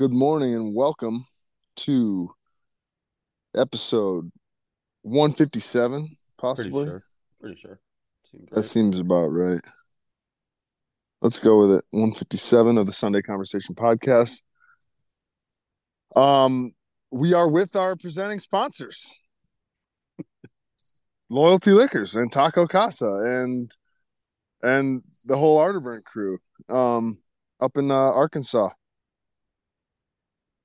Good morning and welcome to episode 157, Pretty possibly. sure. Pretty sure. Seems That right. seems about right. Let's go with it. 157 of the Sunday Conversation podcast. Um, we are with our presenting sponsors, Loyalty Liquors and Taco Casa and and the whole Arterburn crew um up in uh, Arkansas.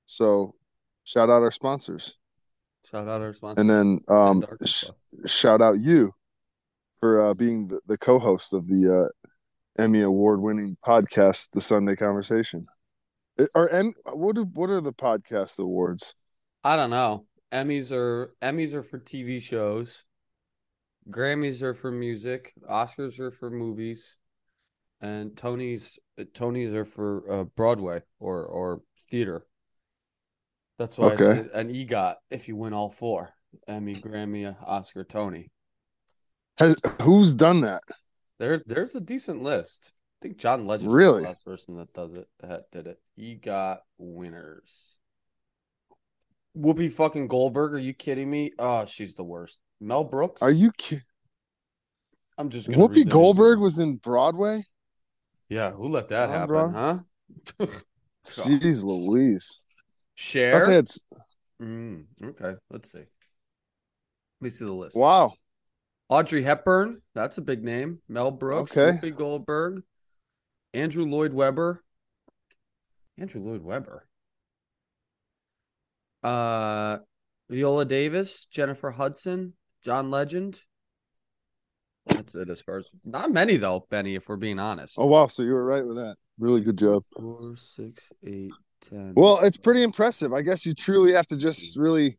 So shout out our sponsors. Shout out our sponsors. And then um and sh- shout out you for uh, being the, the co-host of the uh, Emmy award-winning podcast, The Sunday Conversation. It- Or em, what are what are the podcast awards? I don't know. Emmys are Emmys are for TV shows. Grammys are for music. Oscars are for movies. And Tonys Tonys are for uh, Broadway or or theater. That's why it's an EGOT if you win all four. Emmy, Grammy, Oscar, Tony. Has who's done that? There there's a decent list. I think John Legend Really? the last person that does it that did it. EGOT winners. Whoopi fucking Goldberg, are you kidding me? Oh, she's the worst. Mel Brooks. Are you ki- I'm just gonna Whoopi Goldberg was in Broadway? Yeah, who let that happen, huh? Jeez Louise. Share. they had s- Mm, okay, let's see. Let me see the list. Wow. Audrey Hepburn, that's a big name. Mel Brooks, Okay. Whoopi Goldberg, Andrew Lloyd Webber. Andrew Lloyd Webber. Uh Viola Davis, Jennifer Hudson, John Legend. That's it as far as not many though, Benny, if we're being honest. Oh wow, so you were right with that. Really good job. Four, six, eight, ten. Well, it's pretty impressive. I guess you truly have to just really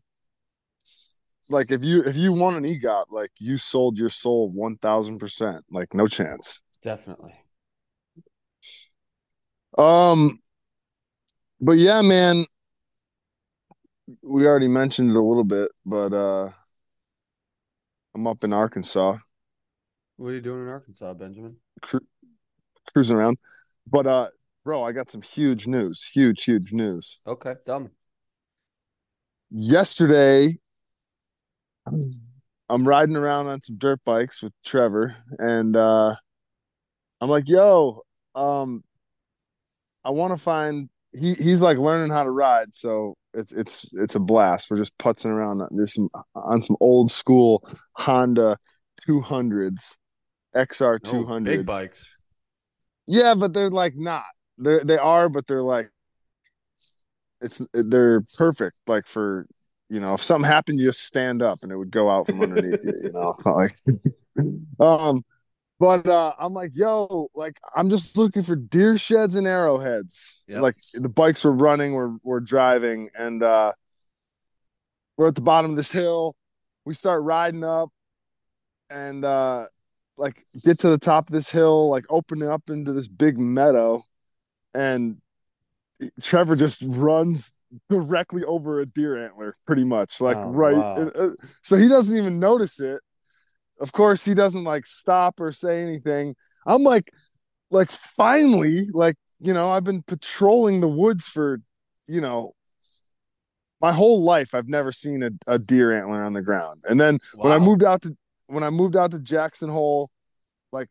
like if you if you won an EGOT, like you sold your soul one thousand percent. Like no chance. definitely. Um but yeah, man. We already mentioned it a little bit, but uh I'm up in Arkansas What are you doing in Arkansas, Benjamin? cru- cruising around. But uh bro, I got some huge news. Huge, huge news. Okay, me. yesterday I'm riding around on some dirt bikes with Trevor and uh I'm like, "Yo, um I want to find he he's like learning how to ride, so it's it's it's a blast. We're just putzing around. There's some on some old school Honda 200s, XR Oh, 200s. big bikes. Yeah, but they're like not. They they are, but they're like it's they're perfect. Like for you know, if something happened, you just stand up and it would go out from underneath you. You know, like um. But uh, I'm like, yo, like I'm just looking for deer sheds and arrowheads. Yep. Like the bikes were running, we're we're driving, and uh, we're at the bottom of this hill. We start riding up, and uh, like get to the top of this hill, like opening up into this big meadow, and Trevor just runs directly over a deer antler, pretty much, like Oh, right. wow. and, uh, so he doesn't even notice it. Of course, he doesn't like stop or say anything. I'm like, like finally, like you know, I've been patrolling the woods for, you know, my whole life. I've never seen a, a deer antler on the ground, and then when I moved out to when I moved out to Jackson Hole, like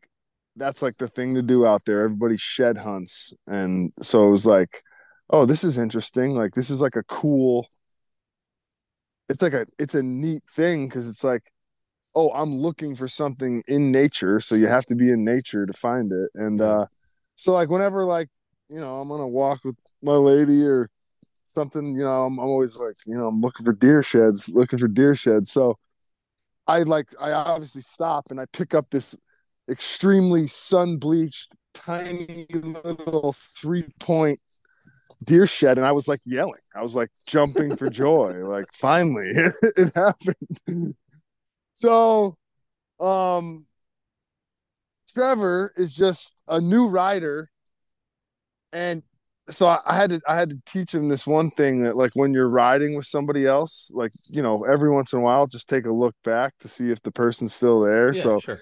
that's like the thing to do out there. Everybody shed hunts, and so it was like, oh, this is interesting. Like this is like a cool. It's like a it's a neat thing because it's like, oh, I'm looking for something in nature, so you have to be in nature to find it, and uh, so like whenever like you know I'm on a walk with my lady or something, you know, I'm, I'm always like, you know, I'm looking for deer sheds, looking for deer sheds. So I like, I obviously stop and I pick up this extremely sun bleached, tiny little three point deer shed. And I was like yelling, I was like jumping for joy. Like, finally, it, it happened. So, um, Trevor is just a new rider. And so I, I had to I had to teach him this one thing that like when you're riding with somebody else, like you know, every once in a while, just take a look back to see if the person's still there. Yeah, so sure.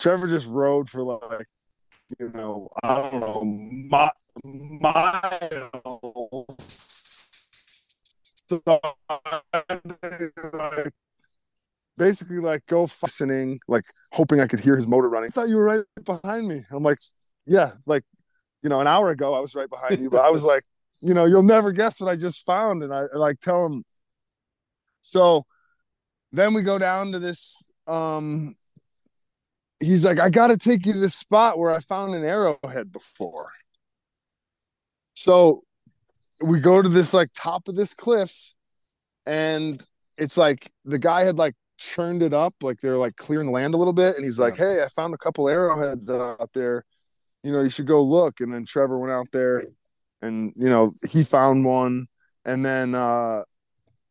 Trevor just rode for like you know I don't know mi- miles So like, basically like go listening, like hoping I could hear his motor running. I thought you were right behind me. I'm like, yeah, like you know, an hour ago I was right behind you, but I was like, you know, you'll never guess what I just found, and I like tell him. So then we go down to this. Um, he's like, I got to take you to this spot where I found an arrowhead before. So we go to this like top of this cliff, and it's like the guy had like churned it up, like they're like clearing land a little bit, and he's like, "Hey, I found a couple arrowheads out there. You know, you should go look." And then Trevor went out there, and you know, he found one, and then uh,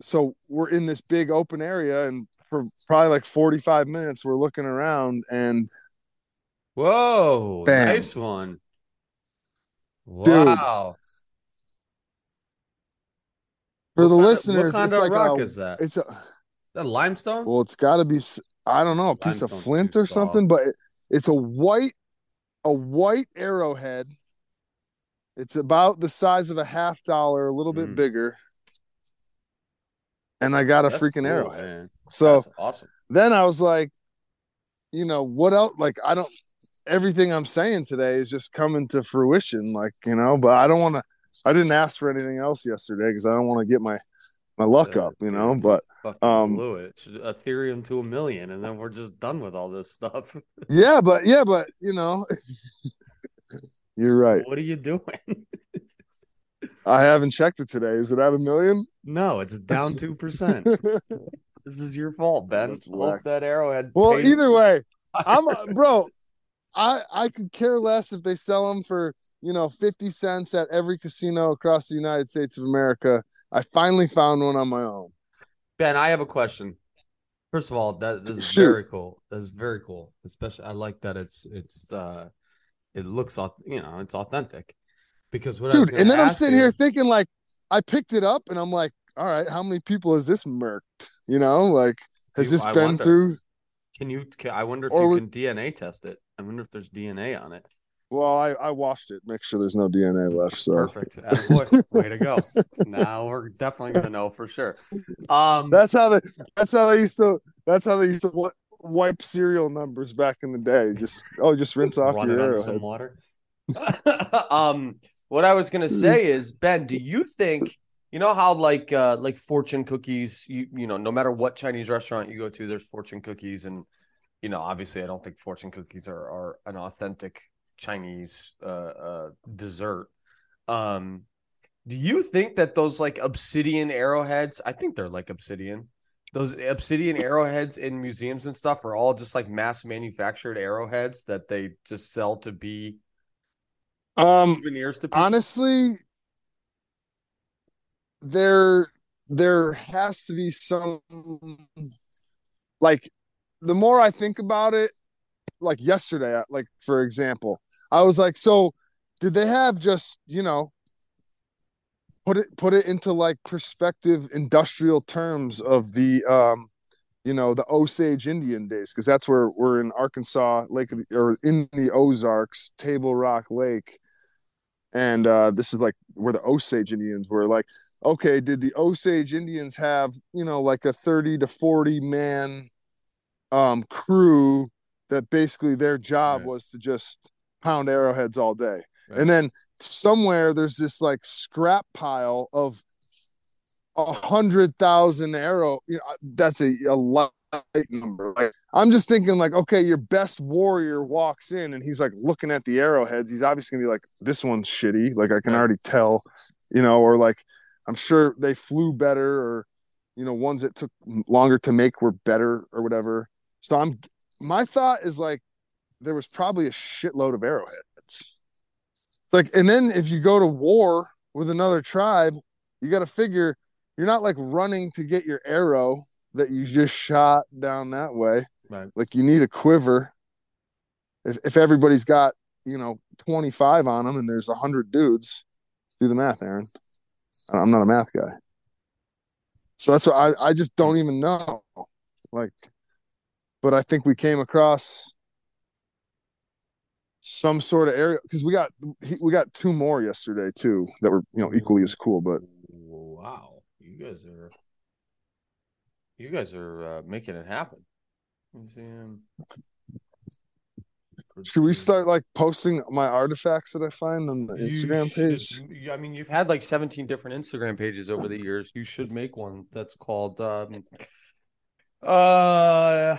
so we're in this big open area, and for probably like forty five minutes, we're looking around, and whoa, Bam. nice one. Dude. Wow. for the What of- listeners, what kind it's of like rock a, is that? it's a that limestone? well, it's got to be I don't know a piece of flint or something, but it, it's a white a white arrowhead. It's about the size of a half dollar, a little bit Mm. bigger. And I got a That's freaking cool, arrowhead. man. So That's awesome. then I was like, you know, what else? Like, I don't, everything I'm saying today is just coming to fruition. Like, you know, but I don't want to, I didn't ask for anything else yesterday because I don't want to get my, my luck Uh, up, you dude, know, but um, blew it. It's Ethereum to a million, and then we're just done with all this stuff. yeah, but yeah, but you know, you're right. What are you doing? I haven't checked it today. Is it at a million? no, it's down two percent. This is your fault, Ben. That's Hope whack. that arrowhead. well, pays- either way, I'm bro. I I could care less if they sell them for you know fifty cents at every casino across the United States of America. I finally found one on my own. Ben, I have a question. First of all, that this is Shoot. very cool. That's very cool. Especially, I like that it's it's uh, it looks you know it's authentic. Because what I dude gonna and then i'm sitting you- here thinking like i picked it up and i'm like all right how many people has this murked you know like has You- this I been wonder. through Can you? Can, I wonder if Or you was- can DNA test it. I wonder if there's DNA on it. well i i washed it make sure there's no dna left so Perfect. Attaboy. Way to go. Now we're definitely gonna know for sure. Um, that's how they that's how they used to that's how they used to wipe serial numbers back in the day just oh just rinse off your arrowhead some water. um, what I was gonna say is, Ben, do you think you know how like uh like fortune cookies, you you know, no matter what Chinese restaurant you go to, there's fortune cookies, and you know, obviously, I don't think fortune cookies are are an authentic Chinese uh, uh dessert. Um, do you think that those like obsidian arrowheads? I think they're like obsidian. Those obsidian arrowheads in museums and stuff are all just like mass manufactured arrowheads that they just sell to be um souvenirs to people. honestly there there has to be some like the more i think about it like yesterday like for example i was like so did they have just you know put it put it into like perspective industrial terms of the um you know the osage indian days? Because that's where we're in arkansas lake or in the ozarks table rock lake and uh this is like where the osage indians were like okay did the osage indians have you know like a 30 to 40 man um crew that basically their job Right. was to just pound arrowheads all day Right. and then somewhere there's this like scrap pile of a hundred thousand arrow you know that's a, a light number like i'm just thinking like okay your best warrior walks in and he's like looking at the arrowheads. He's obviously gonna be like this one's shitty. Like i can already tell you know or like i'm sure they flew better or you know ones that took longer to make were better or whatever. So i'm my thought is like there was probably a shitload of arrowheads. It's like and then if you go to war with another tribe you got to figure you're not like running to get your arrow that you just shot down that way. Right. like you need a quiver. If, if everybody's got you know 25 on them and there's 100 dudes do the math aaron. I'm not a math guy. So that's what i, I just don't even know. Like but i think we came across some sort of area because we got we got two more yesterday too that were you know equally as cool but Wow. You You guys are you guys are uh, making it happen. Let me see, um, Should we start like posting my artifacts that I find on the You Instagram page? you- I mean, you've had like 17 different Instagram pages over the years. You should make one that's called um uh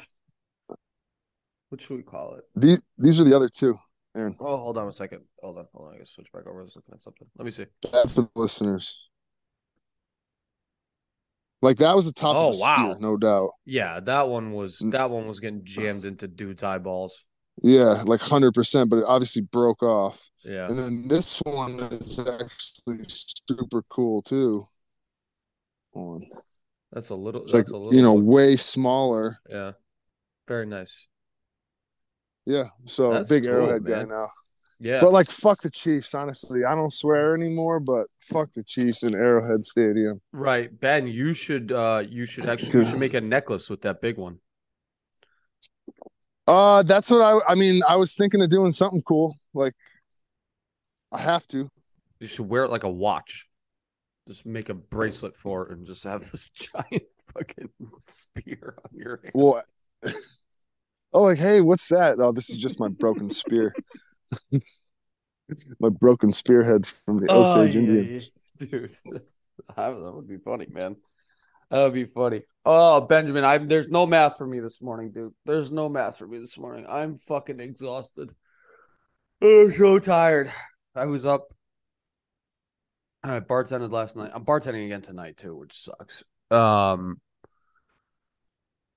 what should we call it? These these are the other two. Aaron, Oh, hold on a second. Hold on, hold on. I gotta switch back over. I was looking at something. Let me see. bad for the listeners. Like that was the top Oh, the wow. spear, no doubt. Yeah, that one was that one was getting jammed into dude's eyeballs. Yeah, like hundred percent, but it obviously broke off. Yeah. And then this one is actually super cool too. On. That's a little It's like a little you know, way smaller. yeah. Very nice. Yeah, so That's big cool, arrowhead guy now. Yeah. But like, fuck the Chiefs. Honestly, I don't swear anymore. But fuck the Chiefs in Arrowhead Stadium. right. Ben, you should uh you should actually you should make a necklace with that big one. Uh, that's what I. I mean, I was thinking of doing something cool. Like, I have to. You should wear it like a watch. Just make a bracelet for it and just have this giant fucking spear on your hand. Well, oh, like, hey, what's that? Oh, this is just my broken spear. my broken spearhead from the Oh, Osage yeah, Indians. yeah. Dude, that would be funny, man. That would be funny. Oh, Benjamin, I'm there's no math for me this morning, dude. There's no math for me this morning. I'm fucking exhausted. Oh, so tired. I was up. I bartended last night. I'm bartending again tonight too, which sucks. Um,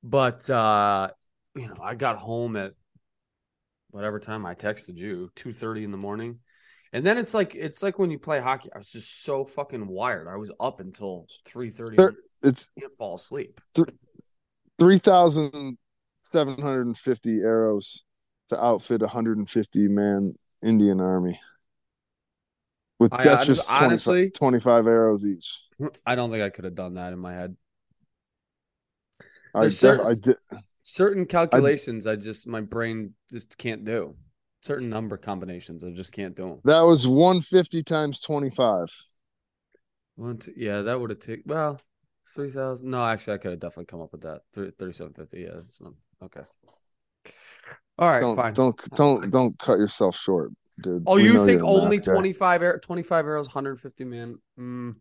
but uh, you know, I got home at whatever time I texted you, two thirty in the morning. And then it's like it's like when you play hockey. I was just so fucking wired. I was up until three thirty. It's Can't fall asleep. three thousand seven hundred and fifty arrows to outfit a hundred and fifty man Indian army. With I- that's I- just 25, honestly- 25 arrows each. I don't think I could have done that in my head. I, def- I did. Certain calculations, I just my brain just can't do. Certain number combinations, I just can't do them. That was one fifty times twenty five. One, two, yeah, that would have taken well three thousand. No, actually, I could have definitely come up with that. Thirty-seven fifty. Yeah, that's not okay. All right, Don't fine. don't don't don't cut yourself short, dude. Oh, We you think you're a math only guy. 25, air, 25 arrows, 150 man? Mm,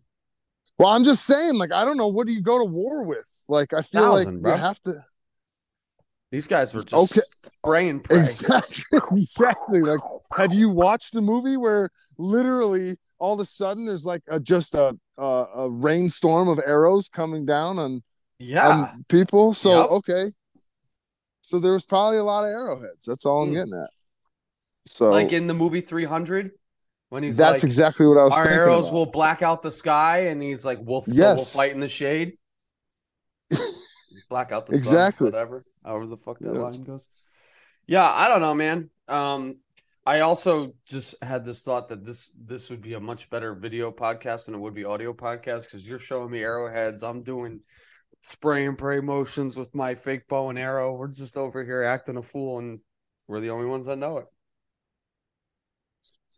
Well, I'm just saying, like, I don't know. What do you go to war with? Like, I feel like bro. you have to. These guys were just Okay. spray and pray. Exactly. Exactly. Like, have you watched a movie where literally all of a sudden there's like a just a a, a rainstorm of arrows coming down on Yeah. on people? So Yep. okay. So there was probably a lot of arrowheads. That's all I'm Mm. getting at. So like in the movie 300, when he's that's like, exactly what I was our arrows about. will black out the sky, and he's like, wolf, so we'll fight in the shade. black out the Exactly. sun, whatever, however the fuck that Yeah. line goes. Yeah, I don't know, man. Um, I also just had this thought that this this would be a much better video podcast than it would be audio podcast because you're showing me arrowheads. I'm doing spray and pray motions with my fake bow and arrow. We're just over here acting a fool, and we're the only ones that know it.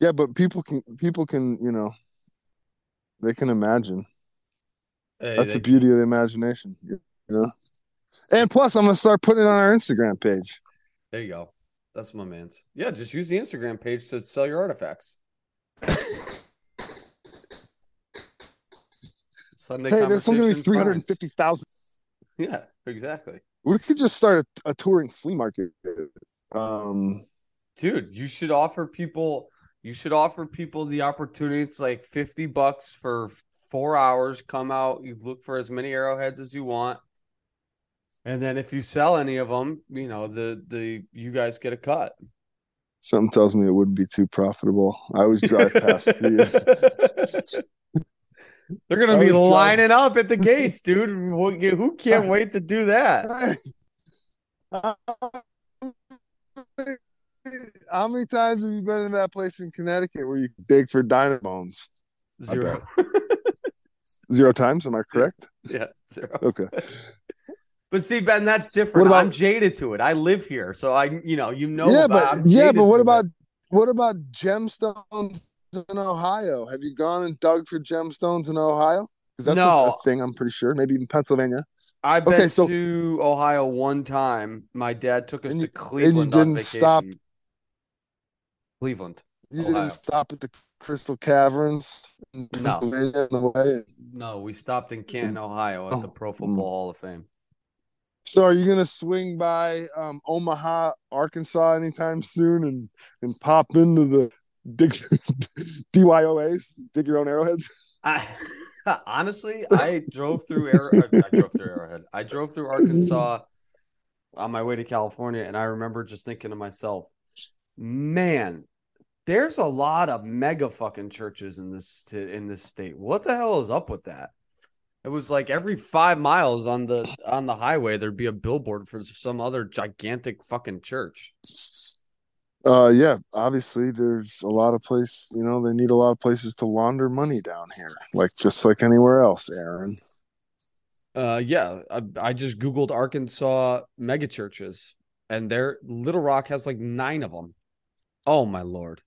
Yeah, but people can people can, you know, they can imagine. Hey, That's the beauty of the imagination, you know. And plus, I'm gonna start putting it on our Instagram page. There you go. That's my man's. Yeah, just use the Instagram page to sell your artifacts. Sunday hey, this one's gonna be Conversations three hundred and finds. fifty thousand. Yeah, exactly. We could just start a, a touring flea market. Um, Dude, you should offer people you should offer people the opportunity. It's like 50 bucks for four hours. Come out, you look for as many arrowheads as you want. And then if you sell any of them, you know, the the you guys get a cut. something tells me it wouldn't be too profitable. I always drive past the. Uh, They're gonna I be trying- lining up at the gates, dude. Who can't wait to do that? How many times have you been in that place in Connecticut where you dig for dynamones? Zero. Zero times, am I correct? yeah, zero. Okay. But see, Ben, that's different. About- I'm jaded to it. I live here, so I, you know, you know. yeah, about- but yeah, but what about it. what about gemstones in Ohio? Have you gone and dug for gemstones in Ohio? Because that's No. a, thing. I'm pretty sure. Maybe even Pennsylvania. I've been Okay, so- to Ohio one time. My dad took us to you- and you Cleveland on didn't stop- Cleveland. You Ohio. didn't stop at the Crystal Caverns. in No. Pennsylvania the way. No, we stopped in Canton, Ohio at the Oh, Pro mm. Football Hall of Fame. So are you gonna swing by um, Omaha, Arkansas anytime soon and and pop into the dig DYOAs, dig your own arrowheads? I honestly, I drove through Arrow, I drove through Arrowhead. I drove through Arkansas on my way to California, and I remember just thinking to myself, "Man, there's a lot of mega fucking churches in this in this state. What the hell is up with that?" It was like every five miles on the on the highway, there'd be a billboard for some other gigantic fucking church. Uh yeah, obviously there's a lot of place, you know, they need a lot of places to launder money down here, like just like anywhere else, Aaron. Uh, yeah, I, I just googled Arkansas mega churches, and there Little Rock has like nine of them. Oh my lord,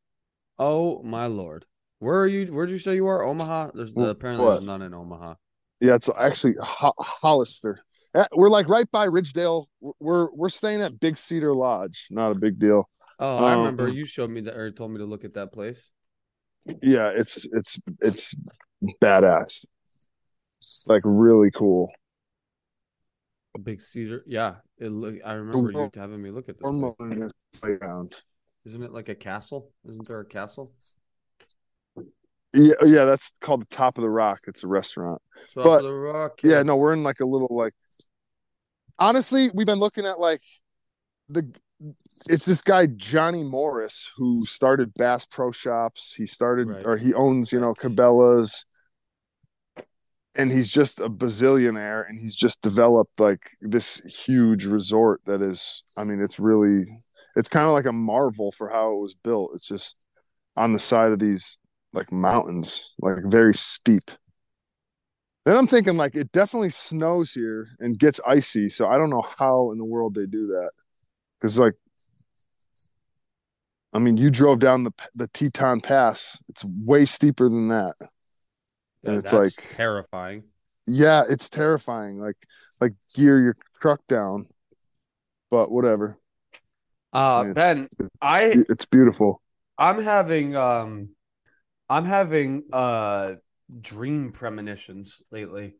oh my lord. Where are you? Where did you say you are? Omaha. There's Wh- apparently there's none in Omaha. Yeah, it's actually Ho- Hollister. Eh, We're like right by Ridgedale. We're we're staying at Big Cedar Lodge. Not a big deal. Oh, I remember Um, you showed me that or told me to look at that place. Yeah, it's it's it's badass. It's Like really cool. A big Cedar. Yeah, it look. I remember you having me look at this. Playground. Isn't it like a castle? Isn't there a castle? Yeah, oh, yeah, that's called the Top of the Rock. It's a restaurant. Top But- of the rock. Yeah, no, we're in like a little like. Honestly, we've been looking at like the. It's this guy Johnny Morris who started Bass Pro Shops. He started Right. or he owns you know Cabela's, and he's just a bazillionaire, and he's just developed like this huge resort that is. I mean, it's really, it's kind of like a marvel for how it was built. It's just on the side of these like mountains, like very steep. Then I'm thinking like it definitely snows here and gets icy, so I don't know how in the world they do that. Because like, I mean, you drove down the the Teton Pass; it's way steeper than that. Yeah, and it's that's like- terrifying. Yeah, it's terrifying. Like like gear your truck down, but whatever. Uh, It's- Ben, I It's beautiful. I'm having um I'm having uh dream premonitions lately.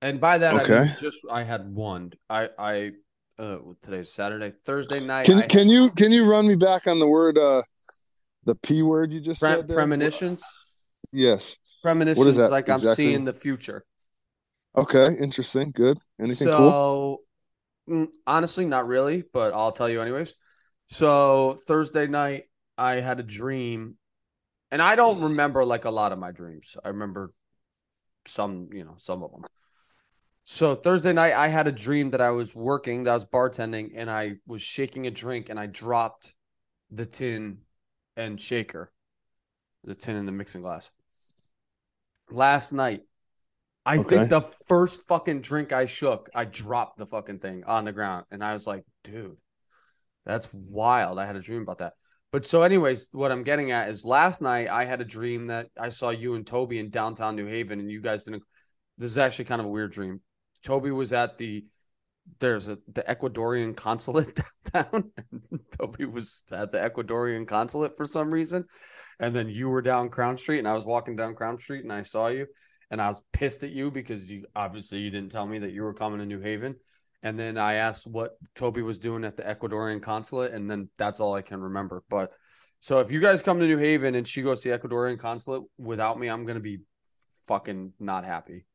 And by that I mean just I had one. I I uh today's Saturday, Thursday night. Can I can you can you run me back on the word uh the p word you just pre- said there? premonitions. Yes. Premonitions what is that like I'm seeing the future. Okay. Interesting. Good. Anything so, cool? mm, honestly, not really, but I'll tell you anyways. So Thursday night, I had a dream, and I don't remember like a lot of my dreams. I remember some, you know, some of them. So Thursday night, I had a dream that I was working, that I was bartending, and I was shaking a drink, and I dropped the tin and shaker, the tin and the mixing glass. Last night, I Okay. think the first fucking drink I shook, I dropped the fucking thing on the ground, and I was like, dude, that's wild. I had a dream about that. But so, anyways, what I'm getting at is last night I had a dream that I saw you and Toby in downtown New Haven, and you guys didn't. This is actually kind of a weird dream. Toby was at the there's a the Ecuadorian consulate downtown. And Toby was at the Ecuadorian consulate for some reason, and then you were down Crown Street, and I was walking down Crown Street, and I saw you, and I was pissed at you because you obviously you didn't tell me that you were coming to New Haven. And then I asked what Toby was doing at the Ecuadorian consulate, and then that's all I can remember. But so if you guys come to New Haven and she goes to the Ecuadorian consulate without me, I'm gonna be fucking not happy.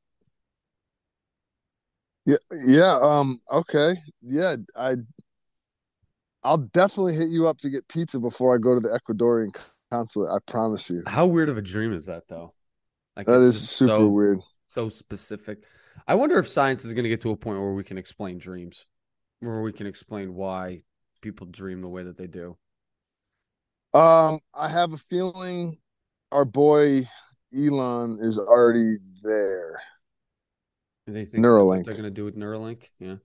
Yeah, yeah. Um. Okay. Yeah. I. I'll definitely hit you up to get pizza before I go to the Ecuadorian consulate. I promise you. How weird of a dream is that, though? Like That is super so, weird. so specific. I wonder if science is going to get to a point where we can explain dreams, where we can explain why people dream the way that they do. Um. I have a feeling our boy Elon is already there. They think Neuralink. What they're going to do with Neuralink. Yeah.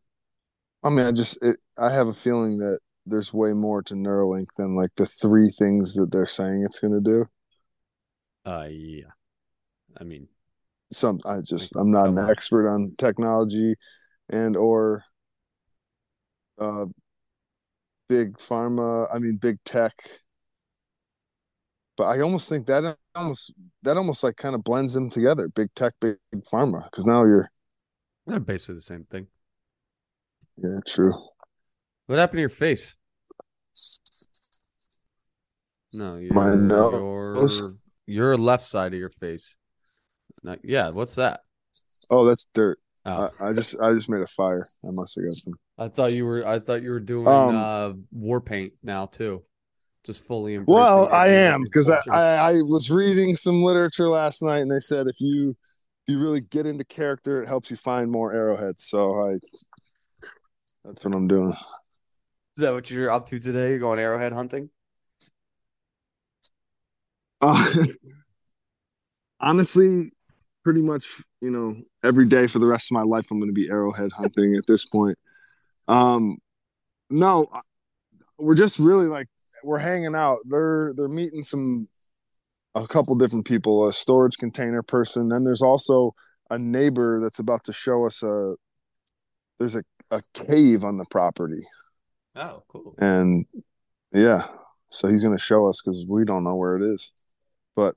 I mean, I just it, I have a feeling that there's way more to Neuralink than like the three things that they're saying it's going to do. Uh, yeah. I mean, some I just I'm not an expert on technology and or uh big pharma, I mean big tech. But I almost think that almost that almost like kind of blends them together, big tech, big, pharma. Because now you're They're basically the same thing. yeah, true. What happened to your face? No, your My nose? your your left side of your face. No, yeah, what's that? Oh, that's dirt. Oh, I, I just I just made a fire. I must have got some. I thought you were I thought you were doing Um, uh war paint now too. Just fully Well, I am because I. I I was reading some literature last night, and they said if you if you really get into character, it helps you find more arrowheads. So I that's what I'm doing. Is that what you're up to today? You're going arrowhead hunting? Uh, honestly, pretty much, you know, every day for the rest of my life, I'm going to be arrowhead hunting at this point. Um, no, we're just really like we're hanging out. They're they're meeting some a couple different people, a storage container person. Then there's also a neighbor that's about to show us a there's a, a cave on the property. Oh, cool. And yeah, so he's going to show us because we don't know where it is, but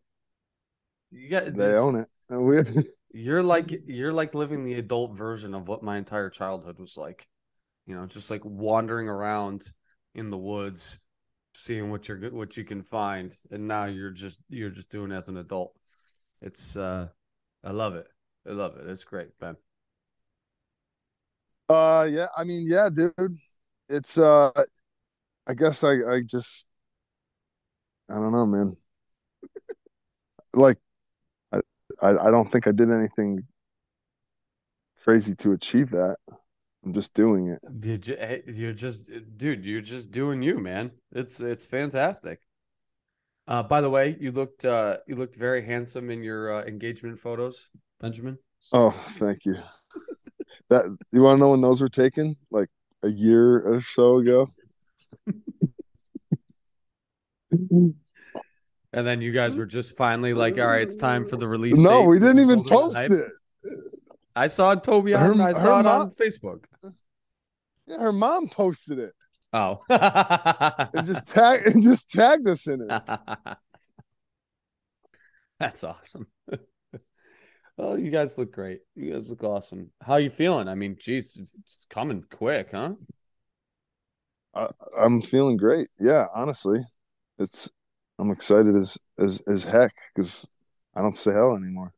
You got they own it. You're like you're like living the adult version of what my entire childhood was like. You know, just like wandering around in the woods, seeing what you're what you can find, and now you're just you're just doing it as an adult. It's uh, I love it. I love it. It's great, Ben. Uh yeah, I mean, yeah, dude. It's uh I guess I I just I don't know, man. Like I I, I don't think I did anything crazy to achieve that. I'm just doing it. You? hey, You're just, dude. You're just doing you, man. It's it's fantastic. Uh, by the way, you looked uh you looked very handsome in your uh, engagement photos, Benjamin. Oh, thank you. That you want to know when those were taken? Like a year or so ago. And then you guys were just finally like, all right, it's time for the release. No, we didn't even post it. I saw Toby. Her- on, I saw it mom- on Facebook. Yeah, her mom posted it Oh, and just tag and just tagged us in it. That's awesome. Oh, you guys look great. You guys look awesome. How you feeling? I mean, geez, it's coming quick, huh? I'm feeling great. Yeah, honestly, it's I'm excited as as as heck because I don't say hell anymore.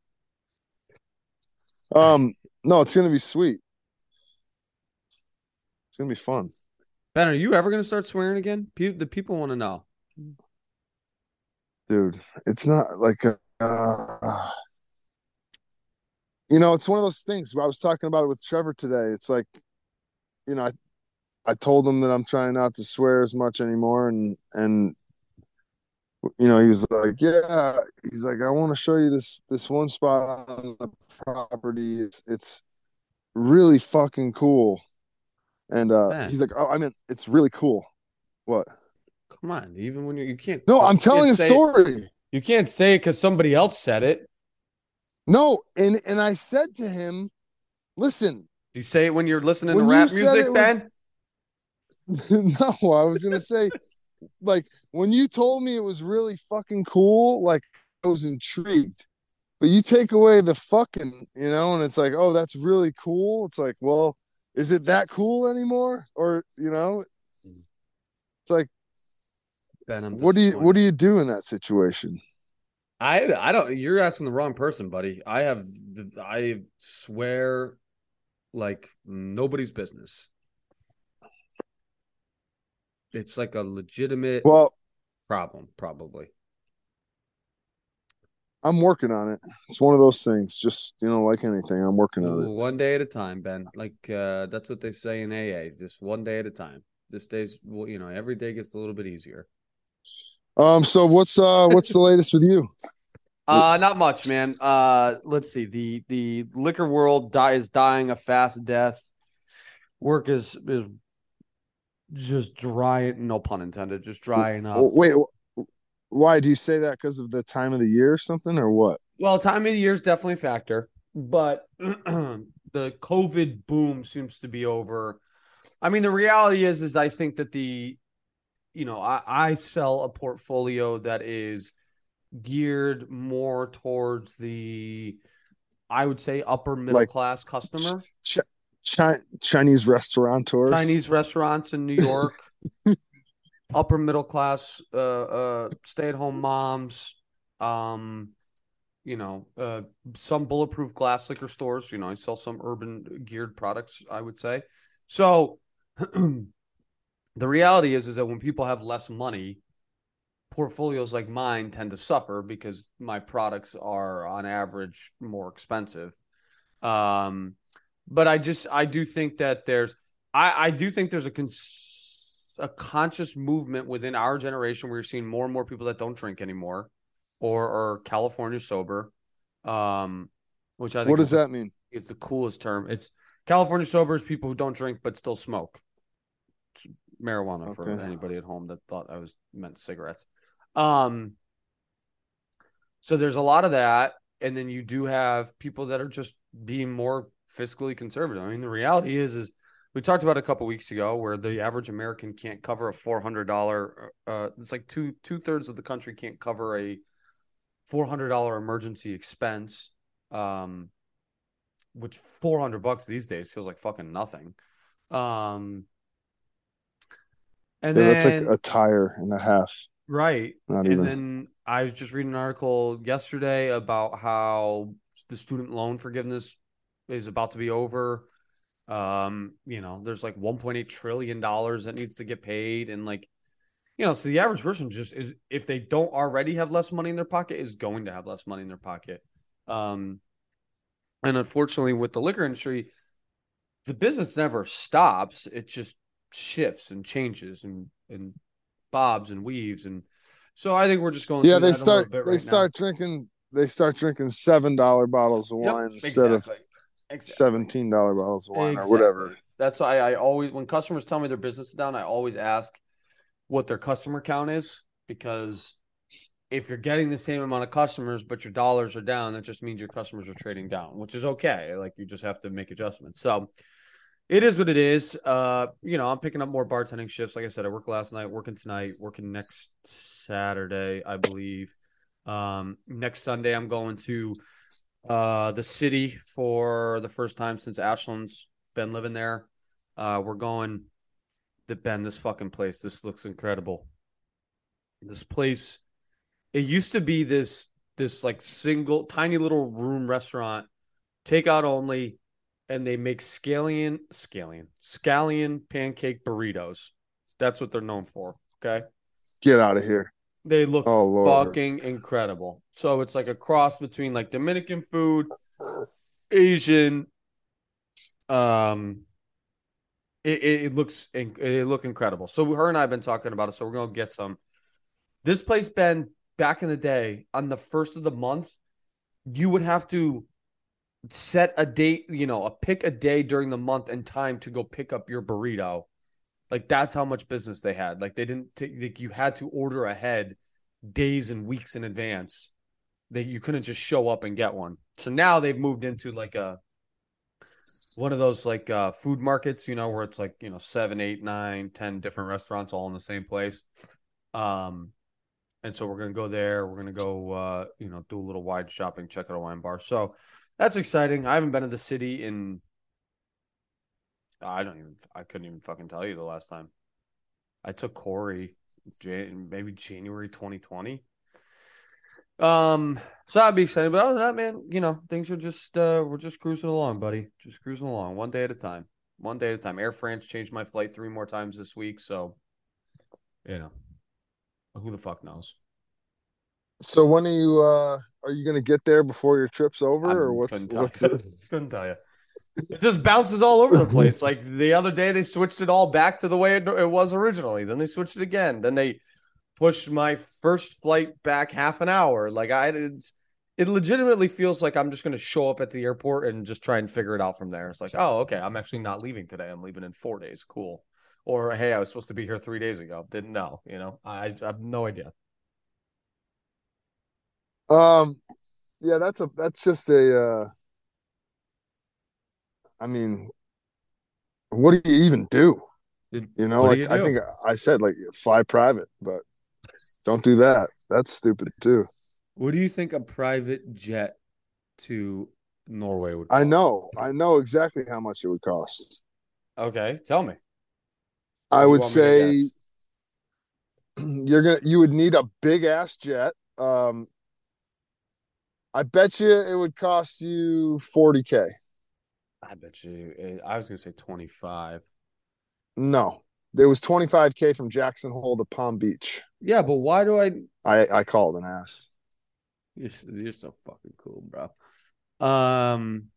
Um, no, it's gonna be sweet. It's gonna be fun. Ben, are you ever going to start swearing again? Pe- the people want to know. dude it's not like a, uh, you know it's one of those things i was talking about it with trevor today it's like you know i i told him that i'm trying not to swear as much anymore and and you know he was like yeah he's like i want to show you this this one spot on the property it's it's really fucking cool and uh Man. he's like oh i mean it's really cool what Come on, even when you're, you can't. no i'm telling a say it- story You can't say it because somebody else said it. No, and and I said to him, "Listen, Do you say it when you're listening When to rap music, it was- Ben? no, I was gonna say, like when you told me it was really fucking cool, like I was intrigued. But you take away the fucking, you know, and it's like, oh, that's really cool. It's like, well, is it that cool anymore? Or you know, it's like, Ben, I'm what do you what do you do in that situation? I I don't. You're asking the wrong person, buddy. I have. the- I swear, like nobody's business. It's like a legitimate Well, problem, probably. I'm working on it. It's one of those things. Just you know, like anything, I'm working on it. One day at a time, Ben. Like uh, that's what they say in AA. Just one day at a time. This day's, well, you know, every day gets a little bit easier. Um, so what's uh what's the latest with you? Uh, not much, man. Uh, let's see. The the liquor world die, is dying a fast death. Work is is just drying. No pun intended. Just drying up. Wait, why do you say that? Because of the time of the year or something, or what? Well, time of the year is definitely a factor, but the COVID boom seems to be over. I mean, the reality is, is I think that the, you know, I, I sell a portfolio that is geared more towards the, I would say, upper middle Like- class customer. Ch- Chi- Chinese restaurateurs. Chinese restaurants in New York, upper middle class, uh, uh, stay at home moms, um, you know, uh, some bulletproof glass liquor stores. You know, I sell some urban geared products. I would say so. the reality is, is that when people have less money, portfolios like mine tend to suffer because my products are on average more expensive. Um, but I just I do think that there's I I do think there's a cons- a conscious movement within our generation where you're seeing more and more people that don't drink anymore or are California sober. Um, which I think What is does that mean? it's the coolest term. It's California sober is people who don't drink but still smoke marijuana for anybody at home that thought I was meant cigarettes. Um, so there's a lot of that, and then you do have people that are just being more fiscally conservative. I mean, the reality is, is we talked about a couple weeks ago where the average American can't cover a four hundred dollar. Uh, it's like two two thirds of the country can't cover a four hundred dollar emergency expense. Um, which four hundred bucks these days feels like fucking nothing. Um, and Yeah, then that's like a tire and a half. right, Not and even. then I was just reading an article yesterday about how the student loan forgiveness is about to be over. Um, you know, there's like 1.8 trillion dollars that needs to get paid, and like, you know, so the average person just is if they don't already have less money in their pocket, is going to have less money in their pocket. Um, and unfortunately, with the liquor industry, the business never stops; it just shifts and changes and and bobs and weaves and. So I think we're just going. Yeah, they start. They right now. start drinking. They start drinking seven dollar bottles of Yep, wine instead of exactly. Seventeen dollar bottles of wine Exactly. or whatever. That's why I always, when customers tell me their business is down, I always ask what their customer count is because if you're getting the same amount of customers but your dollars are down, that just means your customers are trading down, which is okay. Like you just have to make adjustments. So it is what it is. Uh, you know, I'm picking up more bartending shifts. Like I said, I worked last night, working tonight, working next Saturday, I believe. Um, next Sunday, I'm going to uh the city for the first time since Ashland's been living there. Uh, we're going to Ben. This fucking place. This looks incredible. This place. It used to be this this like single tiny little room restaurant, takeout only, and they make scallion scallion scallion pancake burritos. That's what they're known for. Okay. Get out of here. They look Oh, fucking incredible. So it's like a cross between like Dominican food, Asian. Um, it, it, it looks it look incredible. So her and I have been talking about it. So we're gonna get some. This place, Ben, back in the day, on the first of the month, you would have to set a date. You know, a pick a day during the month and time to go pick up your burrito. Like that's how much business they had. Like they didn't take. Like you had to order ahead days and weeks in advance. That you couldn't just show up and get one. So now they've moved into like a one of those like uh food markets, you know, where it's like, you know, seven, eight, nine, ten different restaurants all in the same place. Um and so we're gonna go there. We're gonna go uh, you know, do a little wide shopping, check out a wine bar. So that's exciting. I haven't been to the city in I don't even I couldn't even fucking tell you the last time. I took Corey Jan- maybe January 2020. Um, so I'd be excited. But other than that, man, you know, things are just uh we're just cruising along, buddy. Just cruising along, one day at a time. One day at a time. Air France changed my flight three more times this week, so you know. Who the fuck knows? So when are you uh are you gonna get there before your trip's over I or what's couldn't tell what's you. Couldn't tell you. It just bounces all over the place. Like the other day, they switched it all back to the way it, it was originally. Then they switched it again. Then they pushed my first flight back half an hour. Like I, it's it legitimately feels like I'm just going to show up at the airport and just try and figure it out from there. It's like, oh, okay, I'm actually not leaving today. I'm leaving in four days. Cool. Or hey, I was supposed to be here three days ago. Didn't know. You know, I, I have no idea. um yeah, that's a that's just a. uh I mean, what do you even do? You know, like you I think I said, like fly private, but don't do that. That's stupid too. What do you think a private jet to Norway would? I know, I know exactly how much it would cost. Okay, tell me. I would say you're gonna you would need a big ass jet. Um, I bet you it would cost you forty k. I bet you. eh, I was gonna say twenty five. No, it was twenty five k from Jackson Hole to Palm Beach. Yeah, but why do I? I I called and asked. You're you're so fucking cool, bro. Um,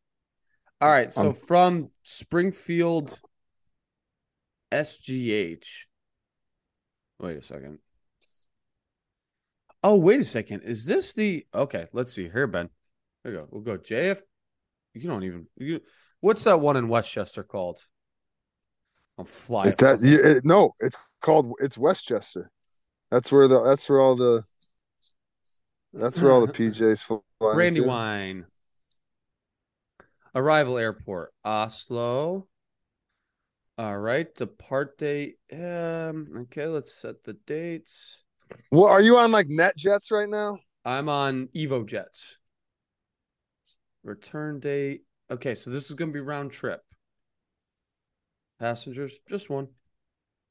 all right. So Um, from Springfield, SGH. Wait a second. Oh, wait a second. Is this the okay? Let's see here, Ben. There we go. We'll go JF. You don't even. You, what's that one in Westchester called? I'm flying. That you, it, no? It's called it's Westchester. That's where the that's where all the that's where all the PJs fly. Brandywine. Arrival airport, Oslo. All right, depart date. Um, okay, let's set the dates. Well, are you on like NetJets right now? I'm on Evo Jets. Return date. Okay, so this is gonna be round trip. Passengers, just one.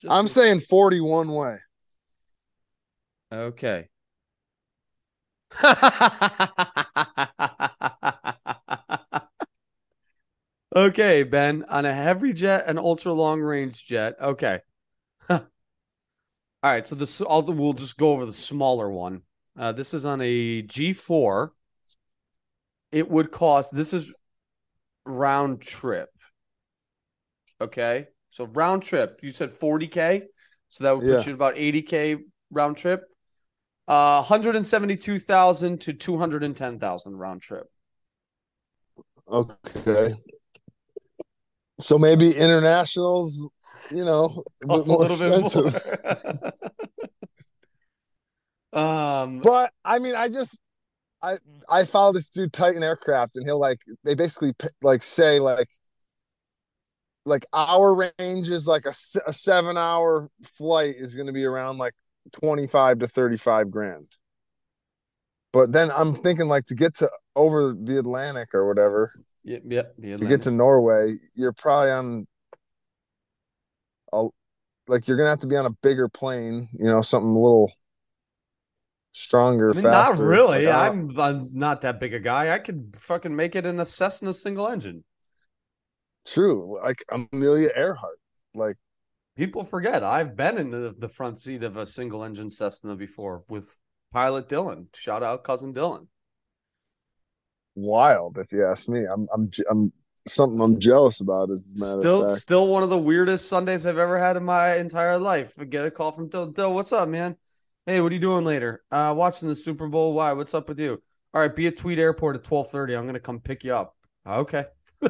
Just I'm one. saying 41 way. Okay. okay, Ben, on a heavy jet, an ultra long range jet. Okay. All right, so this I'll, we'll just go over the smaller one. Uh, this is on a G4. It would cost. This is round trip. Okay, so round trip. You said 40k, so that would put Yeah. you at about 80k round trip. Uh, 172,000 to 210,000 round trip. Okay. So maybe internationals, you know, a bit Costs a more little bit more. um, But I mean, I just I mm. I follow this dude Titan Aircraft, and he'll like they basically like say like like our range is like a, a seven hour flight is going to be around like 25 to 35 grand. But then I'm thinking like to get to over the Atlantic or whatever, yeah, yeah, the to get to Norway, you're probably on a like you're gonna have to be on a bigger plane, you know, something a little stronger, I mean, not really. Like, I'm I'm not that big a guy. I could fucking make it in a Cessna single engine. true, like Amelia Earhart. Like People forget I've been in the, the front seat of a single engine Cessna before with pilot Dylan. Shout out cousin Dylan. wild, if you ask me. I'm I'm I'm something I'm jealous about. As a matter of Still, still one of the weirdest Sundays I've ever had in my entire life. I get a call from Dill. Dill, what's up, man? Hey, what are you doing later? Uh, watching the Super Bowl. Why? What's up with you? All right, be at Tweed Airport at twelve thirty. I'm gonna come pick you up. Okay.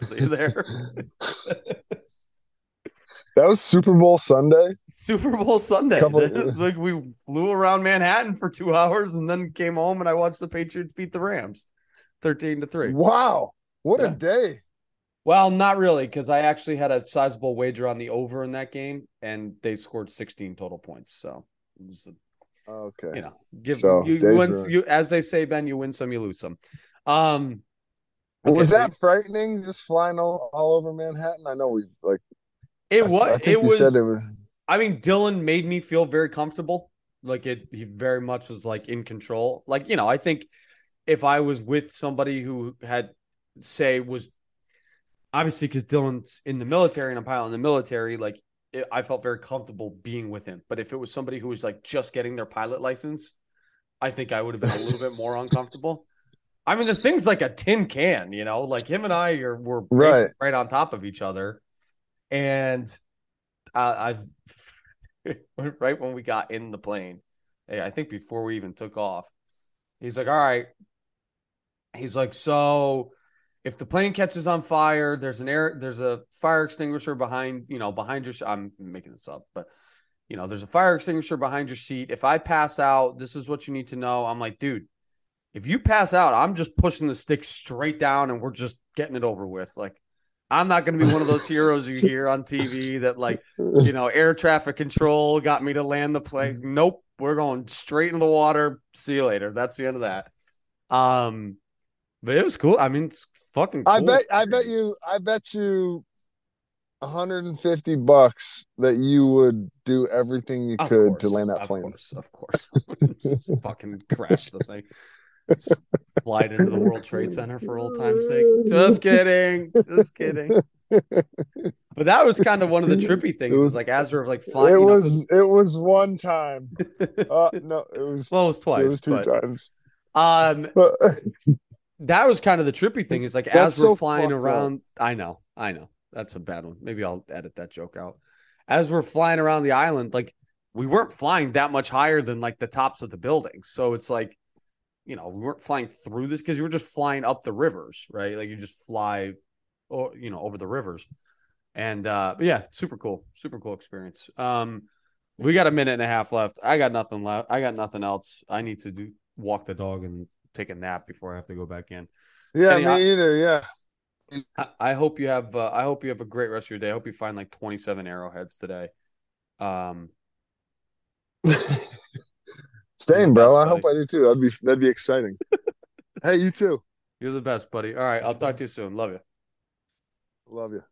See you there. that was Super Bowl Sunday. Super Bowl Sunday. Couple- like we flew around Manhattan for two hours and then came home and I watched the Patriots beat the Rams, thirteen to three. Wow, what Yeah. a day! Well, not really, because I actually had a sizable wager on the over in that game, and they scored 16 total points. So Okay, you know, give So, you, win, you as they say, Ben, you win some, you lose some. Um, okay, was so that frightening? Just flying all, all over Manhattan. I know we like. it was. I it you was. it was. I mean, Dylan made me feel very comfortable. Like it, he very much was like in control. Like you know, I think if I was with somebody who had, say, was obviously because Dylan's in the military and I'm pilot in the military, like it, I felt very comfortable being with him. But if it was somebody who was like just getting their pilot license, I think I would have been a little bit more uncomfortable. I mean, the thing's like a tin can, you know. Like him and I are were Right. right on top of each other, and uh, I right when we got in the plane, hey, I think before we even took off, he's like, "All right." He's like, "So, if the plane catches on fire, there's an air, there's a fire extinguisher behind, you know, behind your. I'm making this up, but you know, there's a fire extinguisher behind your seat. If I pass out, this is what you need to know." I'm like, "Dude." if you pass out, I'm just pushing the stick straight down and we're just getting it over with. Like, I'm not going to be one of those heroes you hear on TV that, like, you know, air traffic control got me to land the plane. Nope. We're going straight into the water. See you later. That's the end of that. Um, but it was cool. I mean, it's fucking cool. I bet I bet you I bet you 150 bucks that you would do everything you Of could course, to land that plane. of plane. Course, of course. Just fucking crash the thing. Slide into the World Trade Center for old time's sake. Just kidding. Just kidding. But that was kind of one of the trippy things. It was- like as we're like flying. it know- was it was one time. Uh no, it was well, it was twice. it was two but, times. um, But that was kind of the trippy thing. Is like That's as we're flying fucked up. around. I know, I know. That's a bad one. Maybe I'll edit that joke out. As we're flying around the island, like we weren't flying that much higher than like the tops of the buildings. So it's like, you know, we weren't flying through this because you were just flying up the rivers, right? Like you just fly, or you know, over the rivers. And uh, yeah, super cool, super cool experience. Um, we got a minute and a half left. I got nothing left. I got nothing else. I need to do walk the dog and take a nap before I have to go back in. yeah, Kenny, me I- either. Yeah. I, I hope you have. Uh, I hope you have a great rest of your day. I hope you find like twenty seven arrowheads today. Um, Same, bro. I hope I do too. That'd be that'd be exciting. hey, you too. you're the best, buddy. All right, I'll talk to you soon. Love you. Love you.